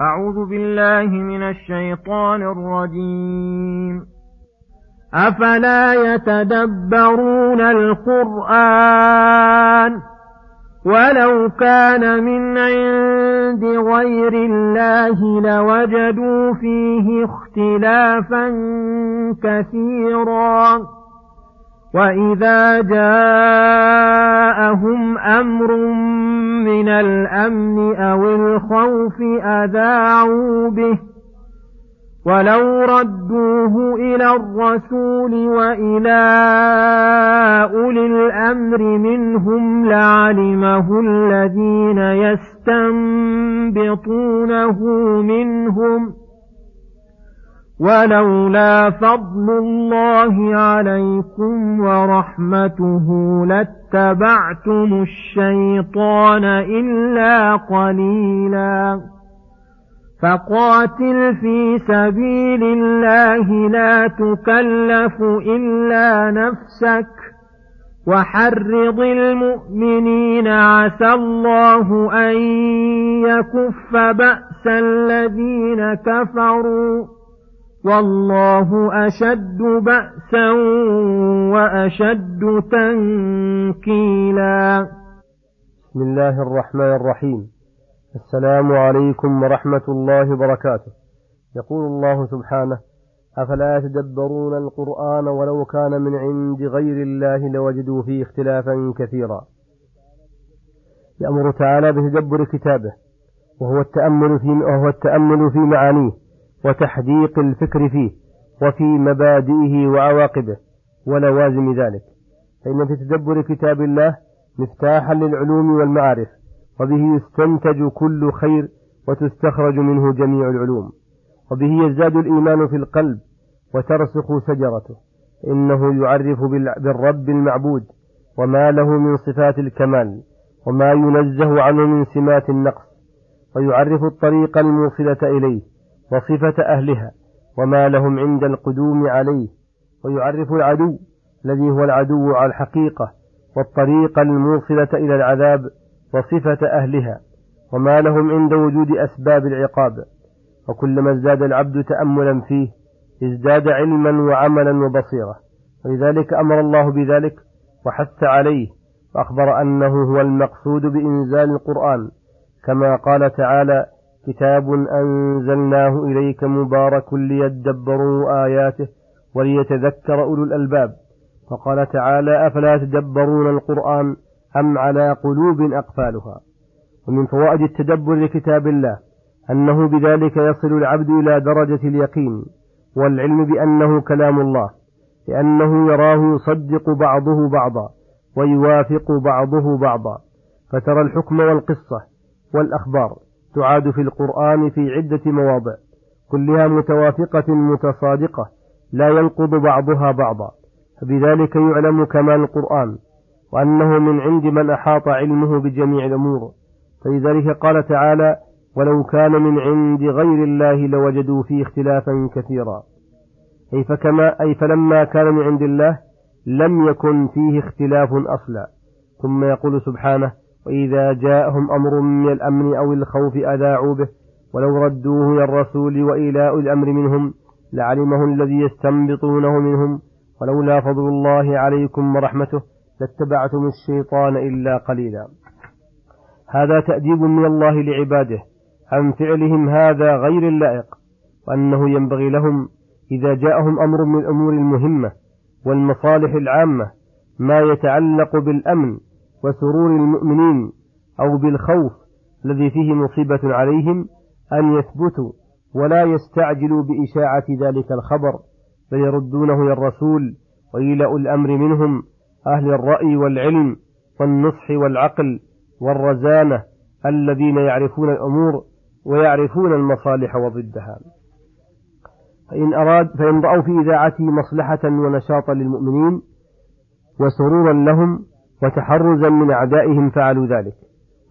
أعوذ بالله من الشيطان الرجيم. أفلا يتدبرون القرآن ولو كان من عند غير الله لوجدوا فيه اختلافا كثيرا. وإذا جاءهم أمر من الأمن أو الخوف أذاعوا به ولو ردوه إلى الرسول وإلى أولي الأمر منهم لعلمه الذين يستنبطونه منهم ولولا فضل الله عليكم ورحمته لاتبعتم الشيطان إلا قليلاً. فقاتل في سبيل الله لا تكلف إلا نفسك. وحرض المؤمنين عسى الله أن يكف بأس الذين كفروا. والله أشد بأسا وأشد تنكيلا. بسم الله الرحمن الرحيم. السلام عليكم ورحمة الله وبركاته. يقول الله سبحانه أفلا يتدبرون القرآن ولو كان من عند غير الله لوجدوا فيه اختلافا كثيرا. يأمر تعالى بتدبر كتابه وهو التأمل في وهو التأمل في معانيه. وتحديق الفكر فيه وفي مبادئه وعواقبه ولوازم ذلك. فإن في تدبر كتاب الله مفتاحا للعلوم والمعارف وبه يستنتج كل خير وتستخرج منه جميع العلوم وبه يزداد الإيمان في القلب وترسخ شجرته. إنه يعرف بالرب المعبود وما له من صفات الكمال وما ينزه عنه من سمات النقص ويعرف الطريق الموصلة إليه وصفة أهلها وما لهم عند القدوم عليه ويعرف العدو الذي هو العدو على الحقيقة والطريق الموصلة إلى العذاب وصفة أهلها وما لهم عند وجود أسباب العقاب. وكلما ازداد العبد تأملا فيه ازداد علما وعملا وبصيرة ولذلك أمر الله بذلك وحث عليه وأخبر أنه هو المقصود بإنزال القرآن كما قال تعالى كتاب أنزلناه إليك مبارك ليدبروا آياته وليتذكر أولو الألباب. وقال تعالى أفلا يتدبرون القرآن أم على قلوب أقفالها؟ ومن فوائد التدبر لكتاب الله أنه بذلك يصل العبد إلى درجة اليقين والعلم بأنه كلام الله لأنه يراه يصدق بعضه بعضا ويوافق بعضه بعضا فترى الحكم والقصة والأخبار. تعاد في القرآن في عدة مواضع كلها متوافقة متصادقة لا ينقض بعضها بعضا. فبذلك يعلم كمال القرآن وأنه من عند من أحاط علمه بجميع الأمور. فلذلك قال تعالى ولو كان من عند غير الله لوجدوا فيه اختلافا كثيرا. أي فكما أي فلما كان من عند الله لم يكن فيه اختلاف أصلا. ثم يقول سبحانه وإذا جاءهم أمر من الأمن أو الخوف أذاعوا به. ولو ردوه إلى الرسول وإلى الأمر منهم لعلمه الذي يستنبطونه منهم. ولولا فضل الله عليكم ورحمته لاتبعتم الشيطان إلا قليلا. هذا تأديب من الله لعباده عن فعلهم هذا غير اللائق وأنه ينبغي لهم إذا جاءهم أمر من الأمور المهمة والمصالح العامة ما يتعلق بالأمن وسرور المؤمنين أو بالخوف الذي فيه مصيبة عليهم أن يثبتوا ولا يستعجلوا بإشاعة ذلك الخبر بل يردونه إلى الرسول وإلى الأمر منهم أهل الرأي والعلم والنصح والعقل والرزانة الذين يعرفون الأمور ويعرفون المصالح وضدها. فإن أراد فإن رأوا في إذاعته مصلحة ونشاطا للمؤمنين وسرورا لهم وتحرزا من أعدائهم فعلوا ذلك.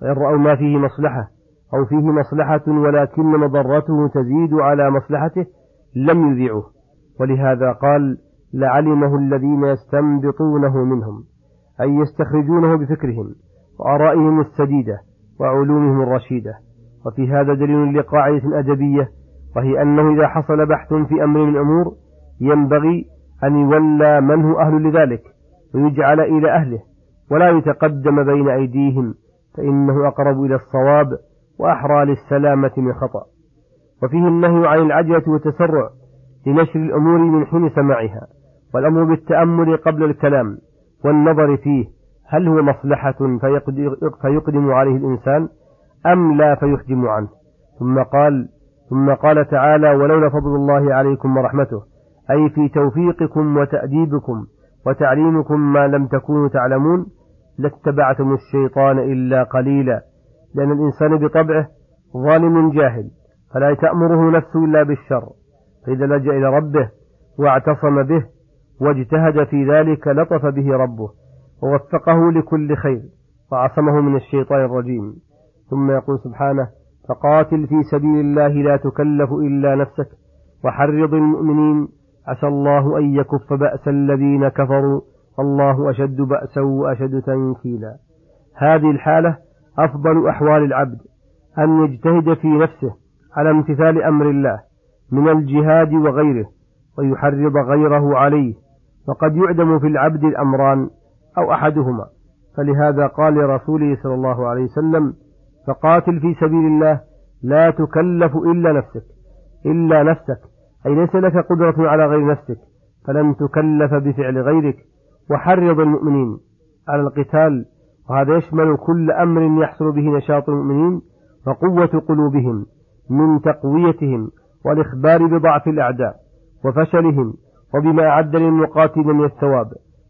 وإن رأوا ما فيه مصلحة أو فيه مصلحة ولكن مضرته تزيد على مصلحته لم يذيعوه. ولهذا قال لعلمه الذين يستنبطونه منهم أي يستخرجونه بفكرهم وآرائهم السديدة وعلومهم الرشيدة. وفي هذا دليل لقاعدة أدبية وهي أنه إذا حصل بحث في أمر من الأمور ينبغي أن يولى من هو أهل لذلك ويجعل إلى أهله. ولا يتقدم بين أيديهم فإنه أقرب إلى الصواب وأحرى للسلامة من خطأ. وفيه النهي عن العجلة والتسرع لنشر الأمور من حين سماعها والأمر بالتأمل قبل الكلام والنظر فيه هل هو مصلحة فيقدم عليه الإنسان أم لا فيحجم عنه. ثم قال ثم قال تعالى ولولا فضل الله عليكم ورحمته أي في توفيقكم وتأديبكم وتعليمكم ما لم تكونوا تعلمون لاتبعتم الشيطان إلا قليلا لأن الإنسان بطبعه ظالم جاهل فلا تأمره نفسه إلا بالشر فإذا لجأ إلى ربه واعتصم به واجتهد في ذلك لطف به ربه ووفقه لكل خير وعصمه من الشيطان الرجيم. ثم يقول سبحانه فقاتل في سبيل الله لا تكلف إلا نفسك وحرض المؤمنين عسى الله أن يكف بأس الذين كفروا الله أشد بأسا وأشد تنكيلا. هذه الحالة أفضل أحوال العبد أن يجتهد في نفسه على امتثال أمر الله من الجهاد وغيره ويحرض غيره عليه وقد يعدم في العبد الأمران أو أحدهما. فلهذا قال لرسوله صلى الله عليه وسلم فقاتل في سبيل الله لا تكلف إلا نفسك إلا نفسك أي ليس لك قدرة على غير نفسك فلن تكلف بفعل غيرك وحرض المؤمنين على القتال وهذا يشمل كل أمر يحصل به نشاط المؤمنين وقوة قلوبهم من تقويتهم والإخبار بضعف الأعداء وفشلهم وبما أعد للمقاتل من الثواب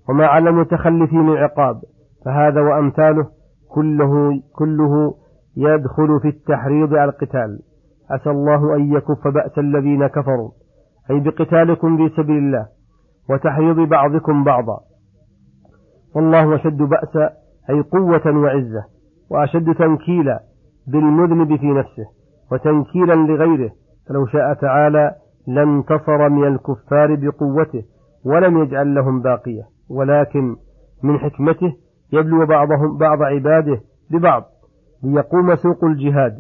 وما على المتخلفين من العقاب فهذا وأمثاله كله كله يدخل في التحريض على القتال. عسى الله أن يكف بأس الذين كفروا. أي بقتالكم في سبيل الله وتحريض بعضكم بعضا. والله أشد بأسا أي قوة وعزة وأشد تنكيلا بالمذنب في نفسه وتنكيلا لغيره. فلو شاء تعالى لانتصر من الكفار بقوته ولم يجعل لهم باقية. ولكن من حكمته يبلو بعضهم بعض عباده ببعض ليقوم سوق الجهاد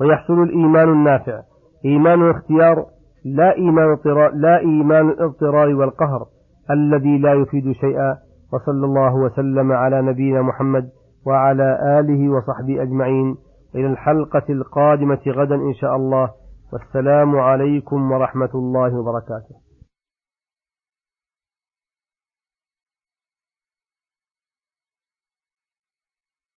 ويحصل الإيمان النافع. إيمان الاختيار لا إيمان لا إيمان الاضطرار والقهر الذي لا يفيد شيئا وصلى الله وسلم على نبينا محمد وعلى آله وصحبه أجمعين. إلى الحلقة القادمة غدا إن شاء الله. والسلام عليكم ورحمة الله وبركاته.